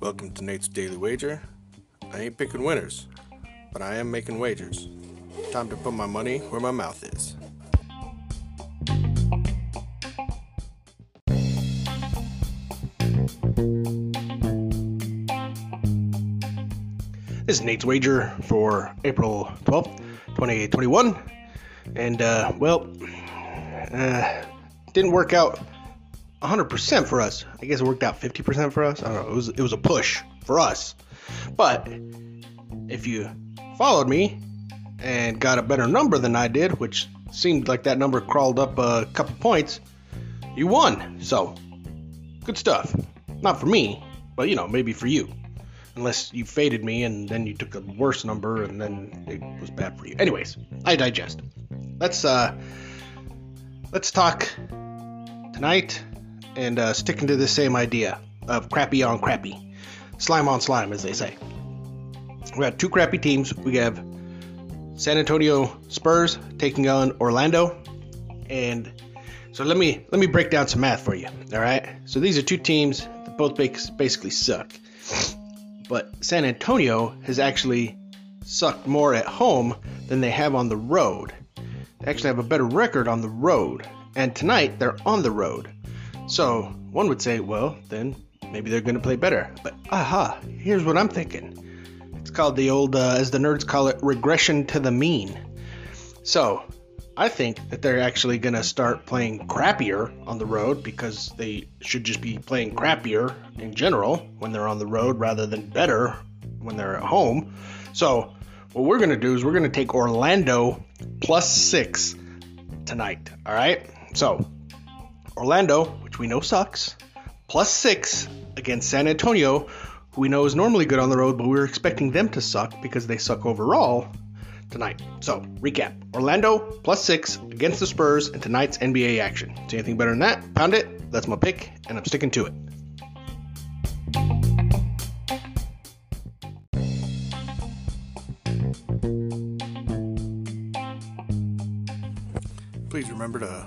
Welcome to Nate's Daily Wager. I ain't picking winners, but I am making wagers. Time to put my money where my mouth is. This is Nate's wager for April 12th, 2021. And, uh, well, uh, didn't work out 100% for us. I guess it worked out 50% for us. I don't know. It was, it was a push for us. But if you followed me and got a better number than I did, which seemed like that number crawled up a couple points, you won. So, good stuff. Not for me, but you know, maybe for you unless you faded me and then you took a worse number and then it was bad for you. Anyways, I digest. Let's uh let's talk tonight and uh, sticking to the same idea of crappy on crappy, slime on slime, as they say. We got two crappy teams. We have San Antonio Spurs taking on Orlando, and so let me let me break down some math for you. All right. So these are two teams that both basically suck but San Antonio has actually sucked more at home than they have on the road. They actually have a better record on the road, and tonight they're on the road. So one would say, well, then maybe they're going to play better. But aha, here's what I'm thinking. It's called the old, uh, as the nerds call it, regression to the mean. So I think that they're actually going to start playing crappier on the road because they should just be playing crappier in general when they're on the road rather than better when they're at home. So, what we're going to do is we're going to take Orlando plus six tonight. All right. So, Orlando, which we know sucks, plus six against San Antonio, who we know is normally good on the road, but we're expecting them to suck because they suck overall tonight. So, recap Orlando plus six against the Spurs in tonight's NBA action. See anything better than that? Pound it. That's my pick, and I'm sticking to it. Please remember to